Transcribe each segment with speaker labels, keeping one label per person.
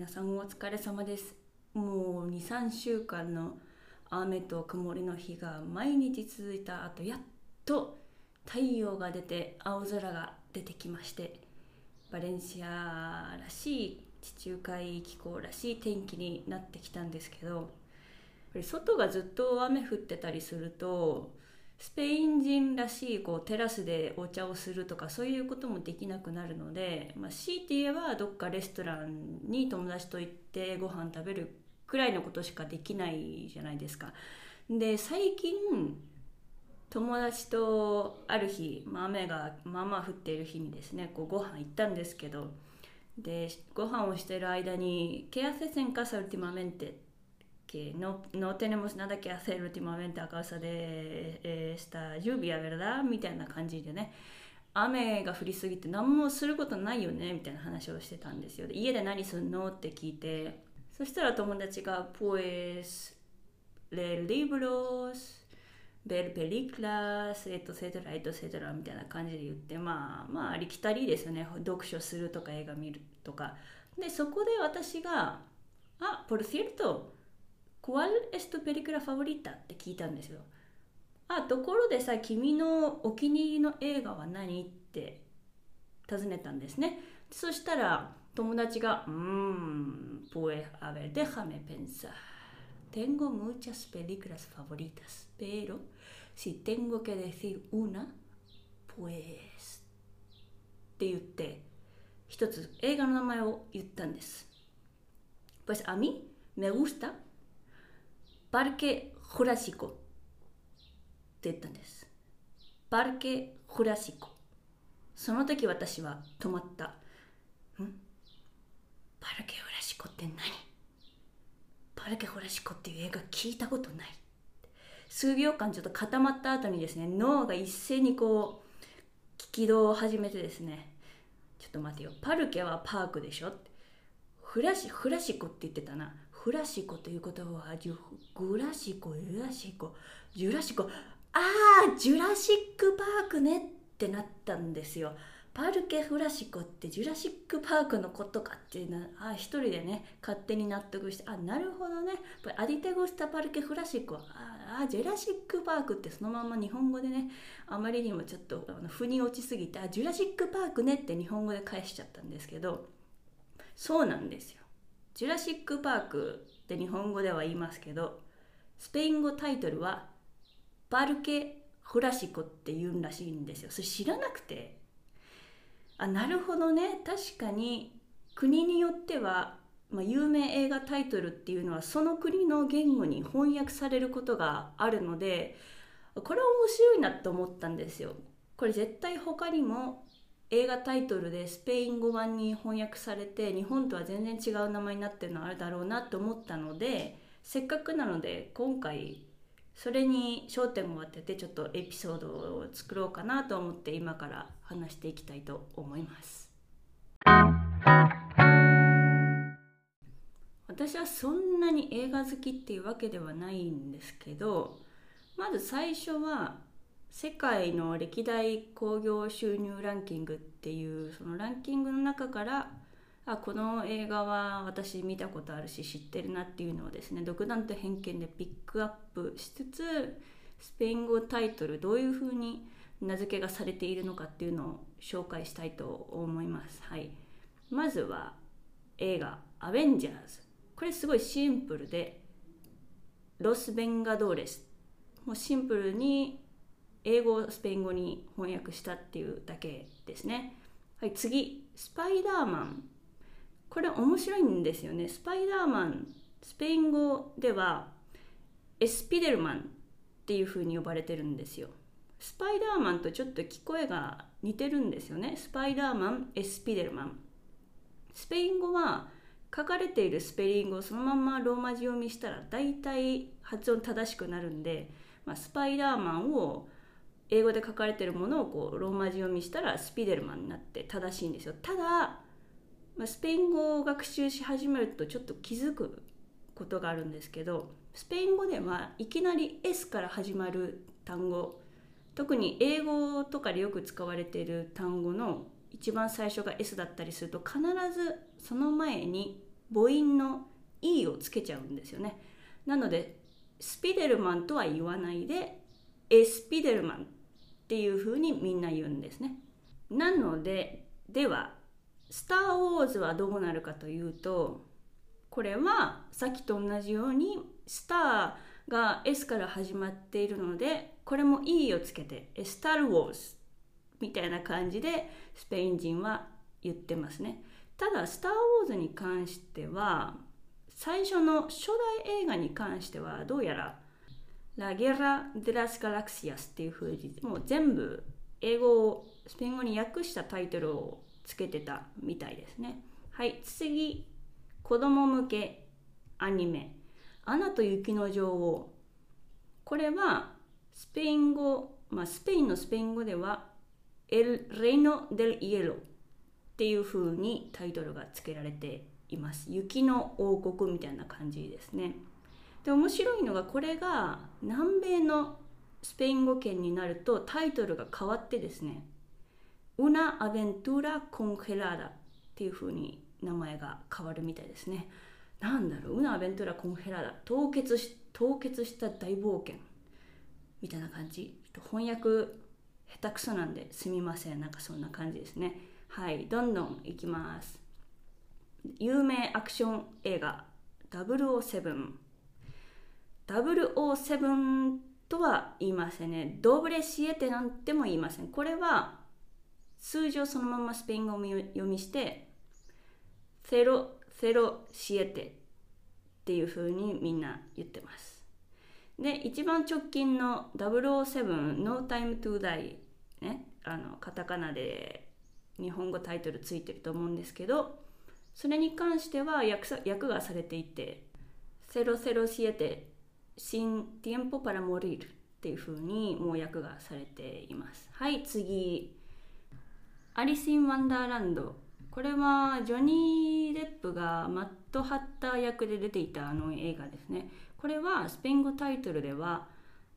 Speaker 1: 皆さんお疲れ様です。もう2、3週間の雨と曇りの日が毎日続いた後、やっと太陽が出て青空が出てきまして、バレンシアらしい地中海気候らしい天気になってきたんですけど、やっぱり外がずっと雨降ってたりすると、スペイン人らしいこうテラスでお茶をするとかそういうこともできなくなるので、まあ、強いて言えばどっかレストランに友達と行ってご飯食べるくらいのことしかできないじゃないですか。で最近友達とある日、まあ、雨がまあまあ降っている日にですねこうご飯行ったんですけどでご飯をしてる間に「¿Qué haces en casa últimamente?」que no, no tenemos nada que hacer últimamente a causa de esta lluvia, ¿verdad? みたいな感じでね雨が降りすぎて何もすることないよねみたいな話をしてたんですよで家で何すんのって聞いてそしたら友達が pues leer libros ver películas etc etc みたいな感じで言ってまあまあありきたりですよね読書するとか映画見るとかでそこで私があ por cierto ¿Cuál es tu película favorita? って聞いたんですよ。あ、ところでさ、君のお気に入りの映画は何って尋ねたんですね。そしたら友達が、うーん、pues a ver, déjame pensar. Tengo muchas películas favoritas, pero si tengo que decir una, pues って言って一つ映画の名前を言ったんです。Pues a mí me gusta パルケ・ホラシコって言ったんです。パルケ・ホラシコ。その時私は止まった。ん？パルケ・ホラシコって何？パルケ・ホラシコっていう映画聞いたことない。数秒間ちょっと固まった後にですね、脳が一斉にこう、起動を始めてですね、ちょっと待てよ、パルケはパークでしょ？フラシ、フラシコって言ってたな。フラシコという言葉はジュグラシコ、ユラシコ、ジュラシコ、ああ、ジュラシックパークねってなったんですよ。パルケ・フラシコってジュラシック・パークのことかっていうのは一人でね勝手に納得してあなるほどね。アディテゴスタ・パルケ・フラシコああジュラシック・パークってそのまま日本語でねあまりにもちょっとあの腑に落ちすぎてあジュラシック・パークねって日本語で返しちゃったんですけどそうなんですよ。ジュラシック・パークって日本語では言いますけどスペイン語タイトルはパルケ・フラシコって言うんらしいんですよ。それ知らなくて。あなるほどね。確かに国によっては、まあ、有名映画タイトルっていうのはその国の言語に翻訳されることがあるのでこれ面白いなと思ったんですよ。これ絶対他にも映画タイトルでスペイン語版に翻訳されて日本とは全然違う名前になってるのあるだろうなと思ったのでせっかくなので今回それに焦点を当ててちょっとエピソードを作ろうかなと思って今から話していきたいと思います。私はそんなに映画好きっていうわけではないんですけどまず最初は世界の歴代興行収入ランキングっていうそのランキングの中からあこの映画は私見たことあるし知ってるなっていうのをですね独断と偏見でピックアップしつつスペイン語タイトルどういうふうに名付けがされているのかっていうのを紹介したいと思います。はい、まずは映画「アベンジャーズ」これすごいシンプルで「ロス・ベンガドーレス」もうシンプルに英語をスペイン語に翻訳したっていうだけですね。はい、次「スパイダーマン」これ面白いんですよね。スパイダーマン、スペイン語ではエスピデルマンっていう風に呼ばれてるんですよ。スパイダーマンとちょっと聞こえが似てるんですよね。スパイダーマン、エスピデルマン。スペイン語は書かれているスペリングをそのままローマ字読みしたら大体発音正しくなるんで、まあ、スパイダーマンを英語で書かれてるものをこうローマ字読みしたらスピデルマンになって正しいんですよ。ただまあ、スペイン語を学習し始めるとちょっと気づくことがあるんですけどスペイン語ではいきなり S から始まる単語特に英語とかでよく使われている単語の一番最初が S だったりすると必ずその前に母音の E をつけちゃうんですよねなのでスピデルマンとは言わないでエスピデルマンっていうふうにみんな言うんですね。なのでではスター・ウォーズはどうなるかというとこれはさっきと同じようにスターが S から始まっているのでこれも E をつけてスター・ウォーズみたいな感じでスペイン人は言ってますね。ただ「スター・ウォーズ」に関しては最初の初代映画に関してはどうやら「ラ・ゲラ・デラス・ガラクシアス」っていう風にもう全部英語をスペイン語に訳したタイトルをつけてたみたいですね。はい次子供向けアニメ「アナと雪の女王」これはスペイン語、まあ、スペインのスペイン語では「エル・レイノ・デル・イエロ」っていう風にタイトルが付けられています。雪の王国みたいな感じですね。で面白いのがこれが南米のスペイン語圏になるとタイトルが変わってですね「Una aventura congelada」っていう風に名前が変わるみたいですね。なんだろう「Una aventura congelada」凍結し凍結した大冒険。みたいな感じ。翻訳下手くそなんですみません。なんかそんな感じですね。はいどんどんいきます。有名アクション映画007 007とは言いませんね。ドブレシエテなんても言いません。これは数字をそのままスペイン語を読みしてゼロゼロシエテっていう風にみんな言ってます。で一番直近の007 No Time to Die ねあのカタカナで日本語タイトルついてると思うんですけどそれに関しては訳訳がされていて007 Sin tiempo para morir っていう風にもう訳がされていますはい次アリス・イン・ワンダーランドこれはジョニー・デップがマット・ハッター役で出ていたあの映画ですねこれはスペイン語タイトルでは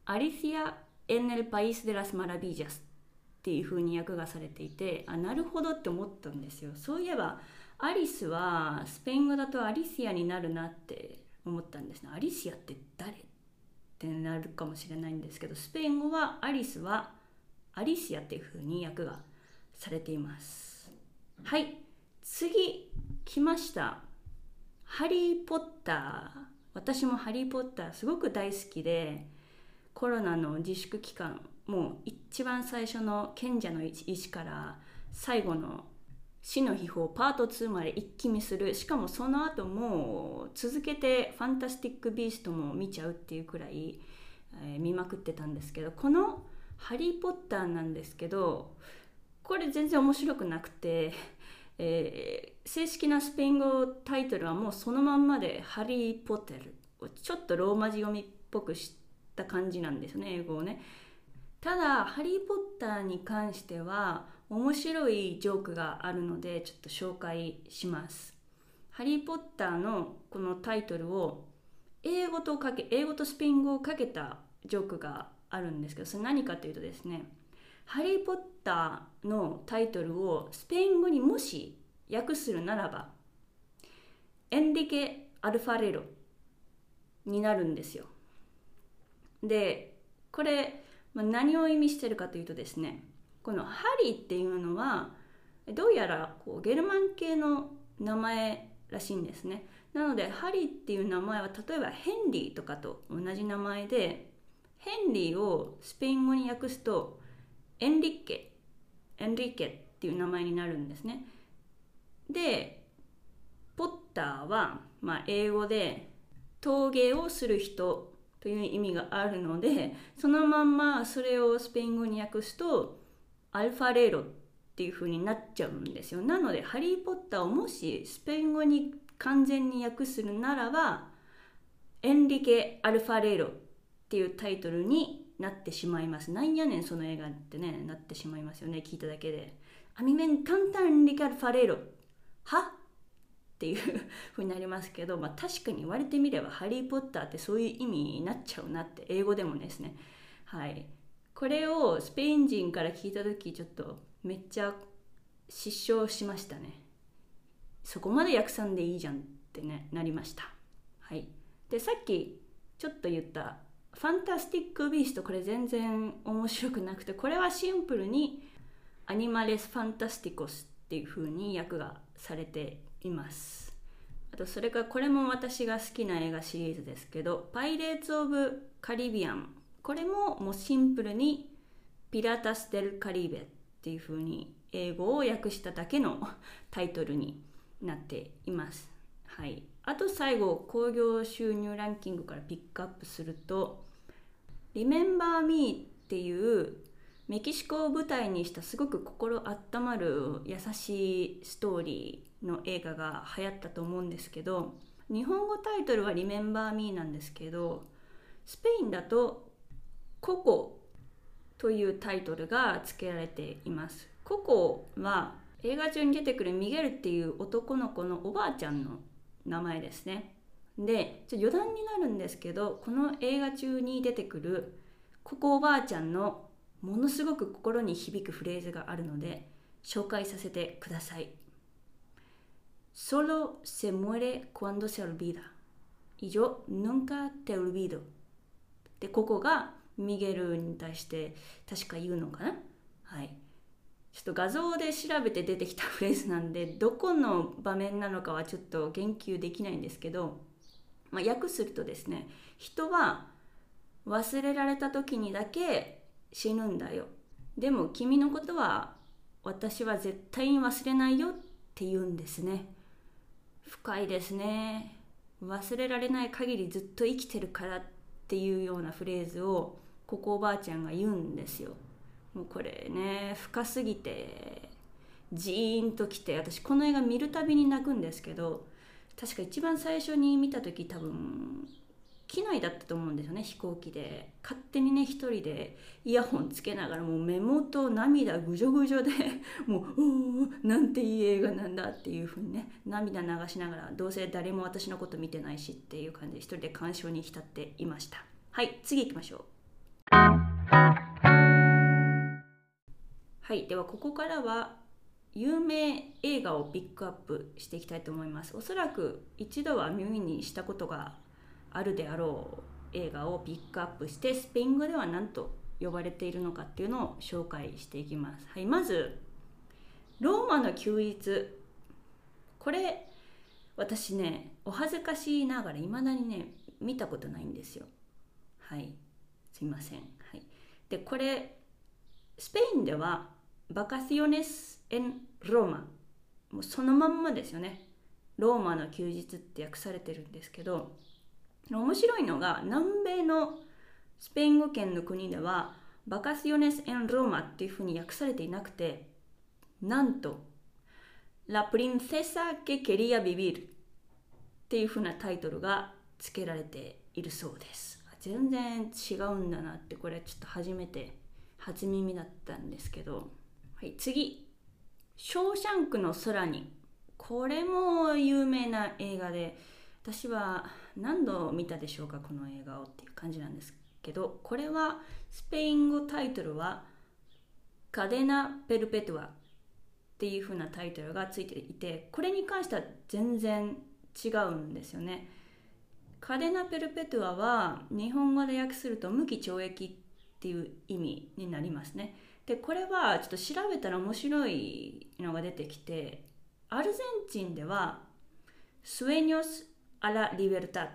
Speaker 1: アリシア・エンネル・パイス・デラス・マラビージャスっていう風に訳がされていてあなるほどって思ったんですよそういえばアリスはスペイン語だとアリシアになるなって思ったんですねアリシアって誰ってなるかもしれないんですけどスペイン語はアリスはアリシアっていう風に訳がされています。はい。次来ました。ハリー・ポッター。私もハリー・ポッターすごく大好きでコロナの自粛期間もう一番最初の賢者の石から最後の死の秘宝パート2まで一気見するしかもその後も続けてファンタスティック・ビーストも見ちゃうっていうくらい、えー、見まくってたんですけどこの「ハリー・ポッター」なんですけどこれ全然面白くなくて、えー、正式なスペイン語タイトルはもうそのまんまで「ハリー・ポッテル」ちょっとローマ字読みっぽくした感じなんですね英語をね。ただ「ハリー・ポッター」に関しては面白いジョークがあるのでちょっと紹介します。ハリー・ポッターのこのタイトルを英語とかけ英語とスペイン語をかけたジョークがあるんですけどそれ何かというとですねハリー・ポッターのタイトルをスペイン語にもし訳するならばエンリケ・アルファレロになるんですよ。でこれまあ、何を意味してるかというとですねこのハリーっていうのはどうやらこうゲルマン系の名前らしいんですね。なのでハリーっていう名前は例えばヘンリーとかと同じ名前でヘンリーをスペイン語に訳すとエンリッケエンリケっていう名前になるんですね。でポッターは、まあ、英語で陶芸をする人という意味があるのでそのまんまそれをスペイン語に訳すとアルファレーロっていう風になっちゃうんですよ。なので「ハリー・ポッター」をもしスペイン語に完全に訳するならば「エンリケ・アルファレーロ」っていうタイトルになってしまいます。なんやねんその映画ってねなってしまいますよね聞いただけで「アミメンカンタンリカ・アルファレーロ」は？っていう風になりますけど、まあ、確かに言われてみれば「ハリー・ポッター」ってそういう意味になっちゃうなって英語でもですね。はい。これをスペイン人から聞いた時ちょっとめっちゃ失笑しましたね。そこまで訳さんでいいじゃんってねなりました。はい。でさっきちょっと言ったファンタスティック・ビーストこれ全然面白くなくてこれはシンプルにアニマレス・ファンタスティコスっていう風に訳がされています。あとそれからこれも私が好きな映画シリーズですけど「パイレーツ・オブ・カリビアン」これももうシンプルに「ピラタス・デル・カリベ」っていう風に英語を訳しただけのタイトルになっています。はい、あと最後興行収入ランキングからピックアップすると「Remember Me」っていうメキシコを舞台にしたすごく心温まる優しいストーリーの映画が流行ったと思うんですけど日本語タイトルは「Remember Me」なんですけどスペインだと「ココ」というタイトルが付けられています。ココは映画中に出てくるミゲルっていう男の子のおばあちゃんの名前ですね。でちょ余談になるんですけどこの映画中に出てくるここおばあちゃんのものすごく心に響くフレーズがあるので紹介させてください。Solo se muere cuando se olvida y yo nunca te olvido でここがミゲルに対して確か言うのかな？はい。ちょっと画像で調べて出てきたフレーズなんでどこの場面なのかはちょっと言及できないんですけど、まあ、訳するとですね人は忘れられた時にだけ死ぬんだよ。でも君のことは私は絶対に忘れないよって言うんですね。深いですね。忘れられない限りずっと生きてるからっていうようなフレーズをここおばあちゃんが言うんですよ。もうこれね深すぎてジーンときて私この映画見るたびに泣くんですけど確か一番最初に見た時多分機内だったと思うんですよね飛行機で。勝手にね一人でイヤホンつけながらもう目元涙ぐじょぐじょで もう「うーなんていい映画なんだ」っていう風にね涙流しながらどうせ誰も私のこと見てないしっていう感じで一人で鑑賞に浸っていました。はい次行きましょう。はいではここからは有名映画をピックアップしていきたいと思います。おそらく一度は耳にしたことがあるであろう映画をピックアップしてスペイン語では何と呼ばれているのかっていうのを紹介していきます。はいまずローマの休日。これ私ねお恥ずかしいながらいまだにね見たことないんですよ。はい。すいません。はい。でこれスペインではバカシオネス・エン・ローマもうそのまんまですよね。ローマの休日って訳されてるんですけど面白いのが南米のスペイン語圏の国ではバカシオネス・エン・ローマっていうふうに訳されていなくてなんとラ・プリンセサ・ケ・ケリア・ビビルっていうふうなタイトルが付けられているそうです。全然違うんだなってこれちょっと初めて初耳だったんですけど、はい、次「ショーシャンクの空に」これも有名な映画で。私は何度見たでしょうかこの映画をっていう感じなんですけど。これはスペイン語タイトルは「カデナ・ペルペトゥア」っていう風なタイトルがついていてこれに関しては全然違うんですよね。カデナ・ペルペトゥアは日本語で訳すると無期懲役っていう意味になりますね。でこれはちょっと調べたら面白いのが出てきてアルゼンチンではスウェニョス・アラ・リベルタ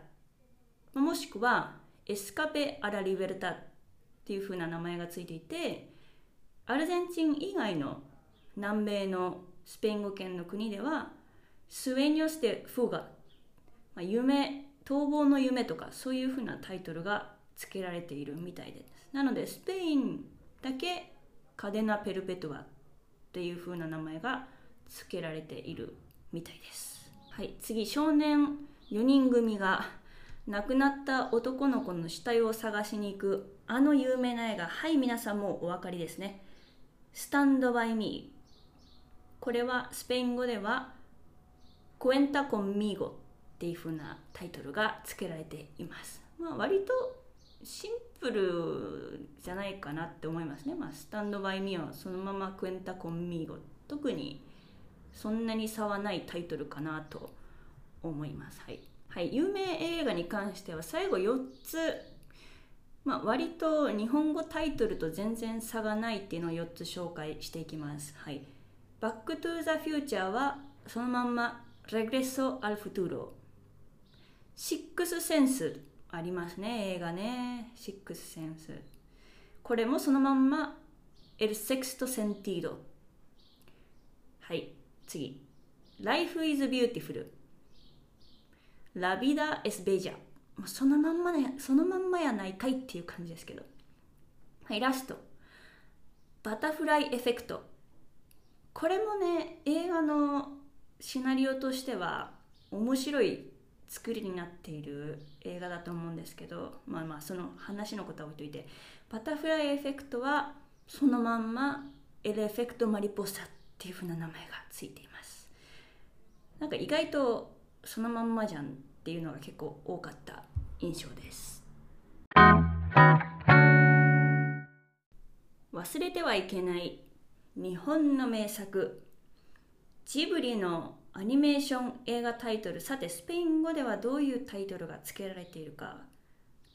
Speaker 1: もしくはエスカペ・アラ・リベルタっていう風な名前がついていてアルゼンチン以外の南米のスペイン語圏の国ではスウェニョス・デ・フーガ、まあ、夢逃亡の夢とかそういう風なタイトルが付けられているみたいです。なのでスペインだけカデナ・ペルペトゥアっていう風な名前が付けられているみたいです。はい次少年4人組が亡くなった男の子の死体を探しに行くあの有名な映画はい皆さんもお分かりですね。スタンドバイミー。これはスペイン語ではクエンタコンミーゴっていう風なタイトルが付けられていますまあ割とシンプルじゃないかなって思いますね、まあ、スタンドバイミーはそのままクエンタコンミーゴ特にそんなに差はないタイトルかなと思いますはい、はい、有名映画に関しては最後4つまあ、割と日本語タイトルと全然差がないっていうのを4つ紹介していきます。はい。バックトゥーザフューチャーはそのまんま Regreso al Futuro。シックスセンスありますね、映画ね。シックスセンス。これもそのまんまエルセクストセンティード。はい、次。Life is beautiful. La vida es bella. そのまんまね、そのまんまやないかいっていう感じですけど。はい、ラスト。バタフライエフェクト。これもね、映画のシナリオとしては面白い作りになっている映画だと思うんですけど、まあまあその話のことは置いといて、バタフライエフェクトはそのまんまエレフェクトマリポサっていう風な名前がついています。なんか意外とそのまんまじゃんっていうのが結構多かった印象です忘れてはいけない日本の名作ジブリのアニメーション映画タイトルさてスペイン語ではどういうタイトルが付けられているか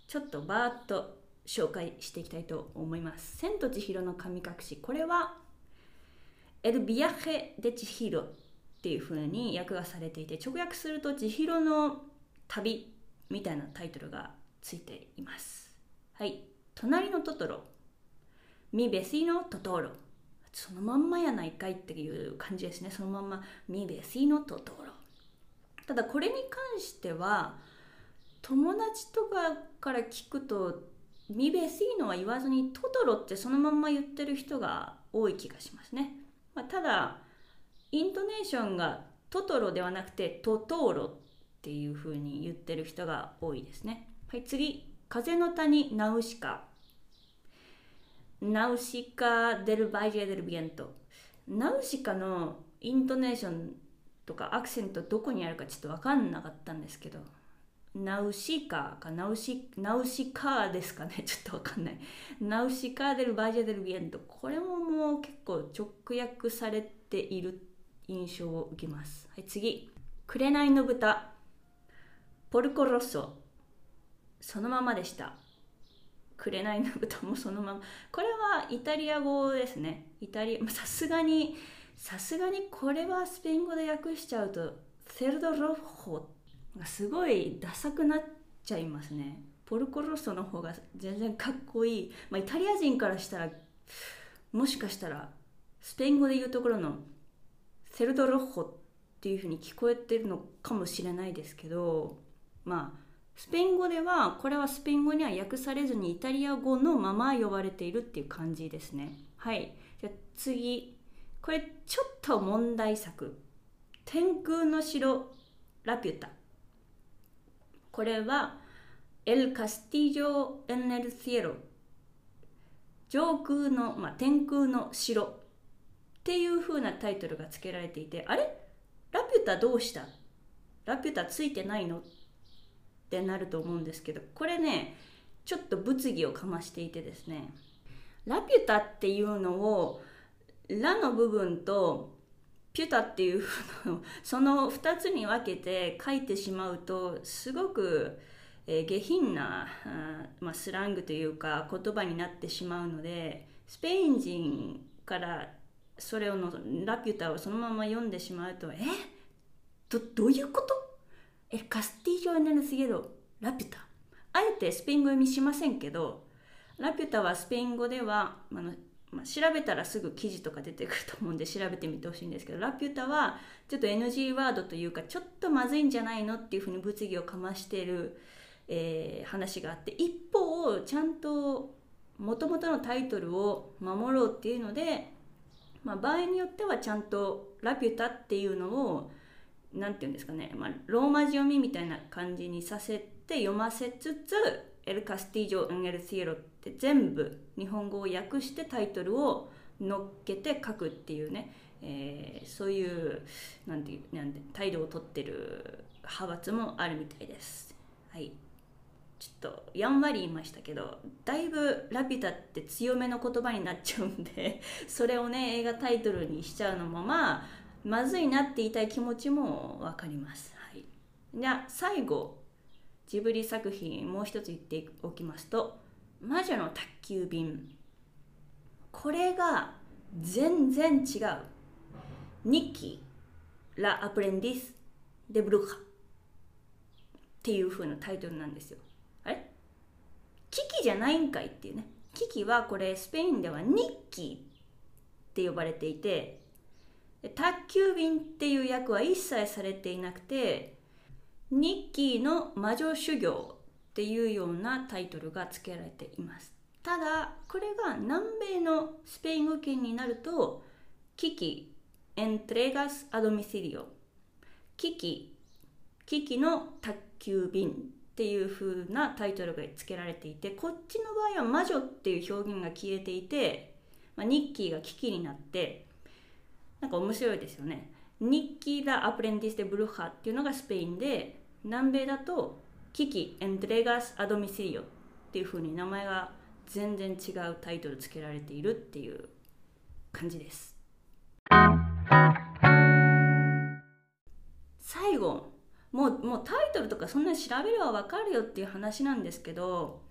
Speaker 1: ちょっとバーッと紹介していきたいと思います「千と千尋の神隠し」これは「エルビアヘ・デ・チヒロ」っていう風に訳がされていて直訳すると「千尋の旅」みたいなタイトルがついています。はい。隣のトトロ。ミベシノトトロそのまんまやないかいっていう感じですねそのまんまミベシノトトロただこれに関しては友達とかから聞くと Mi vecino は言わずにトトロってそのまんま言ってる人が多い気がしますね、まあ、ただイントネーションがトトロではなくてトトーロっていう風に言ってる人が多いですね。はい、次。風の谷ナウシカ。 Nausicaä del Valle del Viento。ナウシカのイントネーションとかアクセントどこにあるかちょっと分かんなかったんですけど、ナウシカかナウシナウシカですかね？ちょっと分かんない。ナウシカ・デル・バイジェ・デル・ビエント。これももう結構直訳されている印象を受けます。はい、次。紅の豚。ポルコロッソそのままでした紅の豚もそのまま。これはイタリア語ですね。イタリアさすがにさすがにこれはスペイン語で訳しちゃうとセルドロッホがすごいダサくなっちゃいますね。ポルコロッソの方が全然かっこいい、まあ、イタリア人からしたらもしかしたらスペイン語で言うところのセルドロッホっていうふうに聞こえてるのかもしれないですけどまあスペイン語ではこれはスペイン語には訳されずにイタリア語のまま呼ばれているっていう感じですね。はい。じゃあ次。これちょっと問題作。天空の城ラピュタ。これはエル・カスティジョ・エンネル・シエロ。上空の、まあ、天空の城。っていう風なタイトルが付けられていてあれ？ラピュタどうした？ラピュタついてないの？ってなると思うんですけどこれねちょっと物議をかましていてですねラピュタっていうのをラの部分とピュタっていうの その2つに分けて書いてしまうとすごく、下品な、まあ、スラングというか言葉になってしまうのでスペイン人からそれをのラピュタをそのまま読んでしまうとえ？どどういうこと？えカスティージョ・エネルスゲドラピュタ？あえてスペイン語読みしませんけどラピュタはスペイン語では、あのまあ、調べたらすぐ記事とか出てくると思うんで調べてみてほしいんですけどラピュタはちょっと NG ワードというかちょっとまずいんじゃないのっていうふうに物議をかましてる、えー、話があって一方ちゃんともともとのタイトルを守ろうっていうので、まあ、場合によってはちゃんとラピュタっていうのを何て言うんですかね、まあ、ローマ字読みみたいな感じにさせて読ませつつエル・カスティージョ・エンエル・シエロって全部日本語を訳してタイトルを乗っけて書くっていうね、えー、そういうなんていうなんて態度をとってる派閥もあるみたいです。はい。ちょっとやんわり言いましたけどだいぶ「ラピュタ」って強めの言葉になっちゃうんでそれをね映画タイトルにしちゃうのもまあまずいなって言いたい気持ちもわかります。はい、じゃあ最後ジブリ作品もう一つ言っておきますと「魔女の宅急便」これが全然違う。日記ラ・アプレンディス・デ・ブルハっていう風なタイトルなんですよ。あれ？危機じゃないんかいっていうね。危機はこれスペインでは日記って呼ばれていて宅急便っていう役は一切されていなくて日記の魔女修行っていうようなタイトルが付けられています。ただこれが南米のスペイン語圏になると危機 entregas a domicilio 危機危機の宅急便っていう風なタイトルが付けられていてこっちの場合は魔女っていう表現が消えていて、まあ、ニッキーが危機になってなんか面白いですよね。ニッキー・ダ・アプレンティス・デ・ブルハっていうのがスペインで南米だとキキ・エントレガス・アドミシリオっていう風に名前が全然違うタイトル付けられているっていう感じです。最後もうもうタイトルとかそんなに調べれば分かるよっていう話なんですけど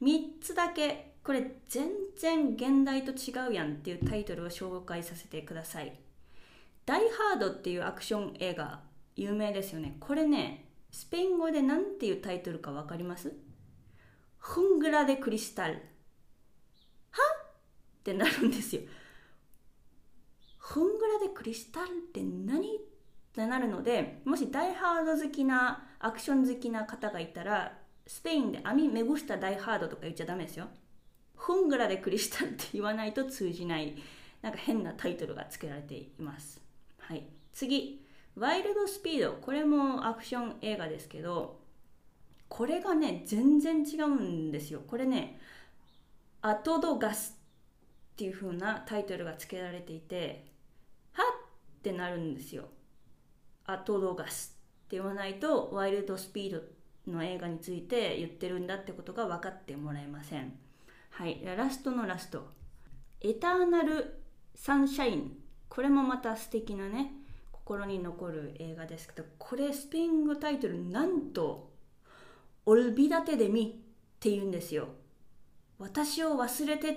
Speaker 1: 3つだけこれ全然現代と違うやんっていうタイトルを紹介させてください。ダイハードっていうアクション映画有名ですよね。これねスペイン語で何ていうタイトルか分かります？フングラデクリスタル。は？ってなるんですよ。フングラデクリスタルって何？ってなるのでもしダイハード好きなアクション好きな方がいたらスペインで「アミメグスタダイハード」とか言っちゃダメですよ。フングラでクリスタルって言わないと通じないなんか変なタイトルが付けられています。はい、次。ワイルドスピードこれもアクション映画ですけどこれがね全然違うんですよ。これねアトドガスっていう風なタイトルが付けられていてはっってなるんですよ。アトロガスって言わないとワイルドスピードの映画について言ってるんだってことが分かってもらえません。はい。ラストのラスト。エターナルサンシャインこれもまた素敵なね心に残る映画ですけどこれスペイン語タイトルなんと「オルビダテでミ」って言うんですよ私を忘れてっ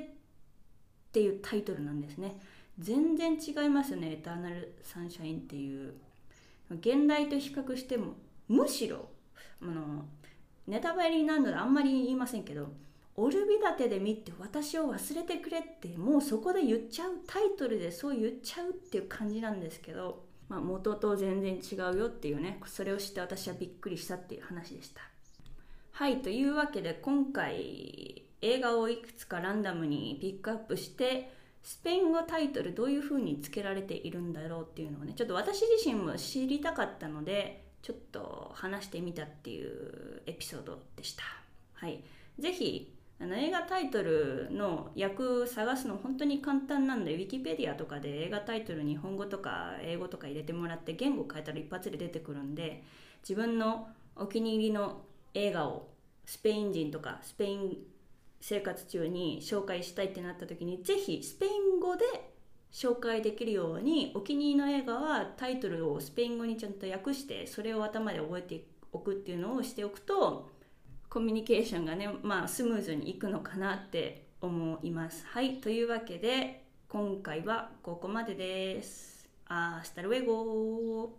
Speaker 1: ていうタイトルなんですね。全然違いますよねエターナルサンシャインっていう。現代と比較してもむしろあのネタバレになるのであんまり言いませんけど「オルビダテで見て私を忘れてくれ」ってもうそこで言っちゃうタイトルでそう言っちゃうっていう感じなんですけど、まあ、元と全然違うよっていうねそれを知って私はびっくりしたっていう話でした。はいというわけで今回映画をいくつかランダムにピックアップしてスペイン語タイトルどういう風に付けられているんだろうっていうのをねちょっと私自身も知りたかったのでちょっと話してみたっていうエピソードでした。はい、ぜひあの映画タイトルの訳探すの本当に簡単なんで Wikipedia とかで映画タイトル日本語とか英語とか入れてもらって言語変えたら一発で出てくるんで自分のお気に入りの映画をスペイン人とかスペイン生活中に紹介したいってなった時にぜひスペイン語で紹介できるようにお気に入りの映画はタイトルをスペイン語にちゃんと訳してそれを頭で覚えておくっていうのをしておくとコミュニケーションがね、まあ、スムーズにいくのかなって思います。はい、というわけで今回はここまでです。あ、スタルウェゴ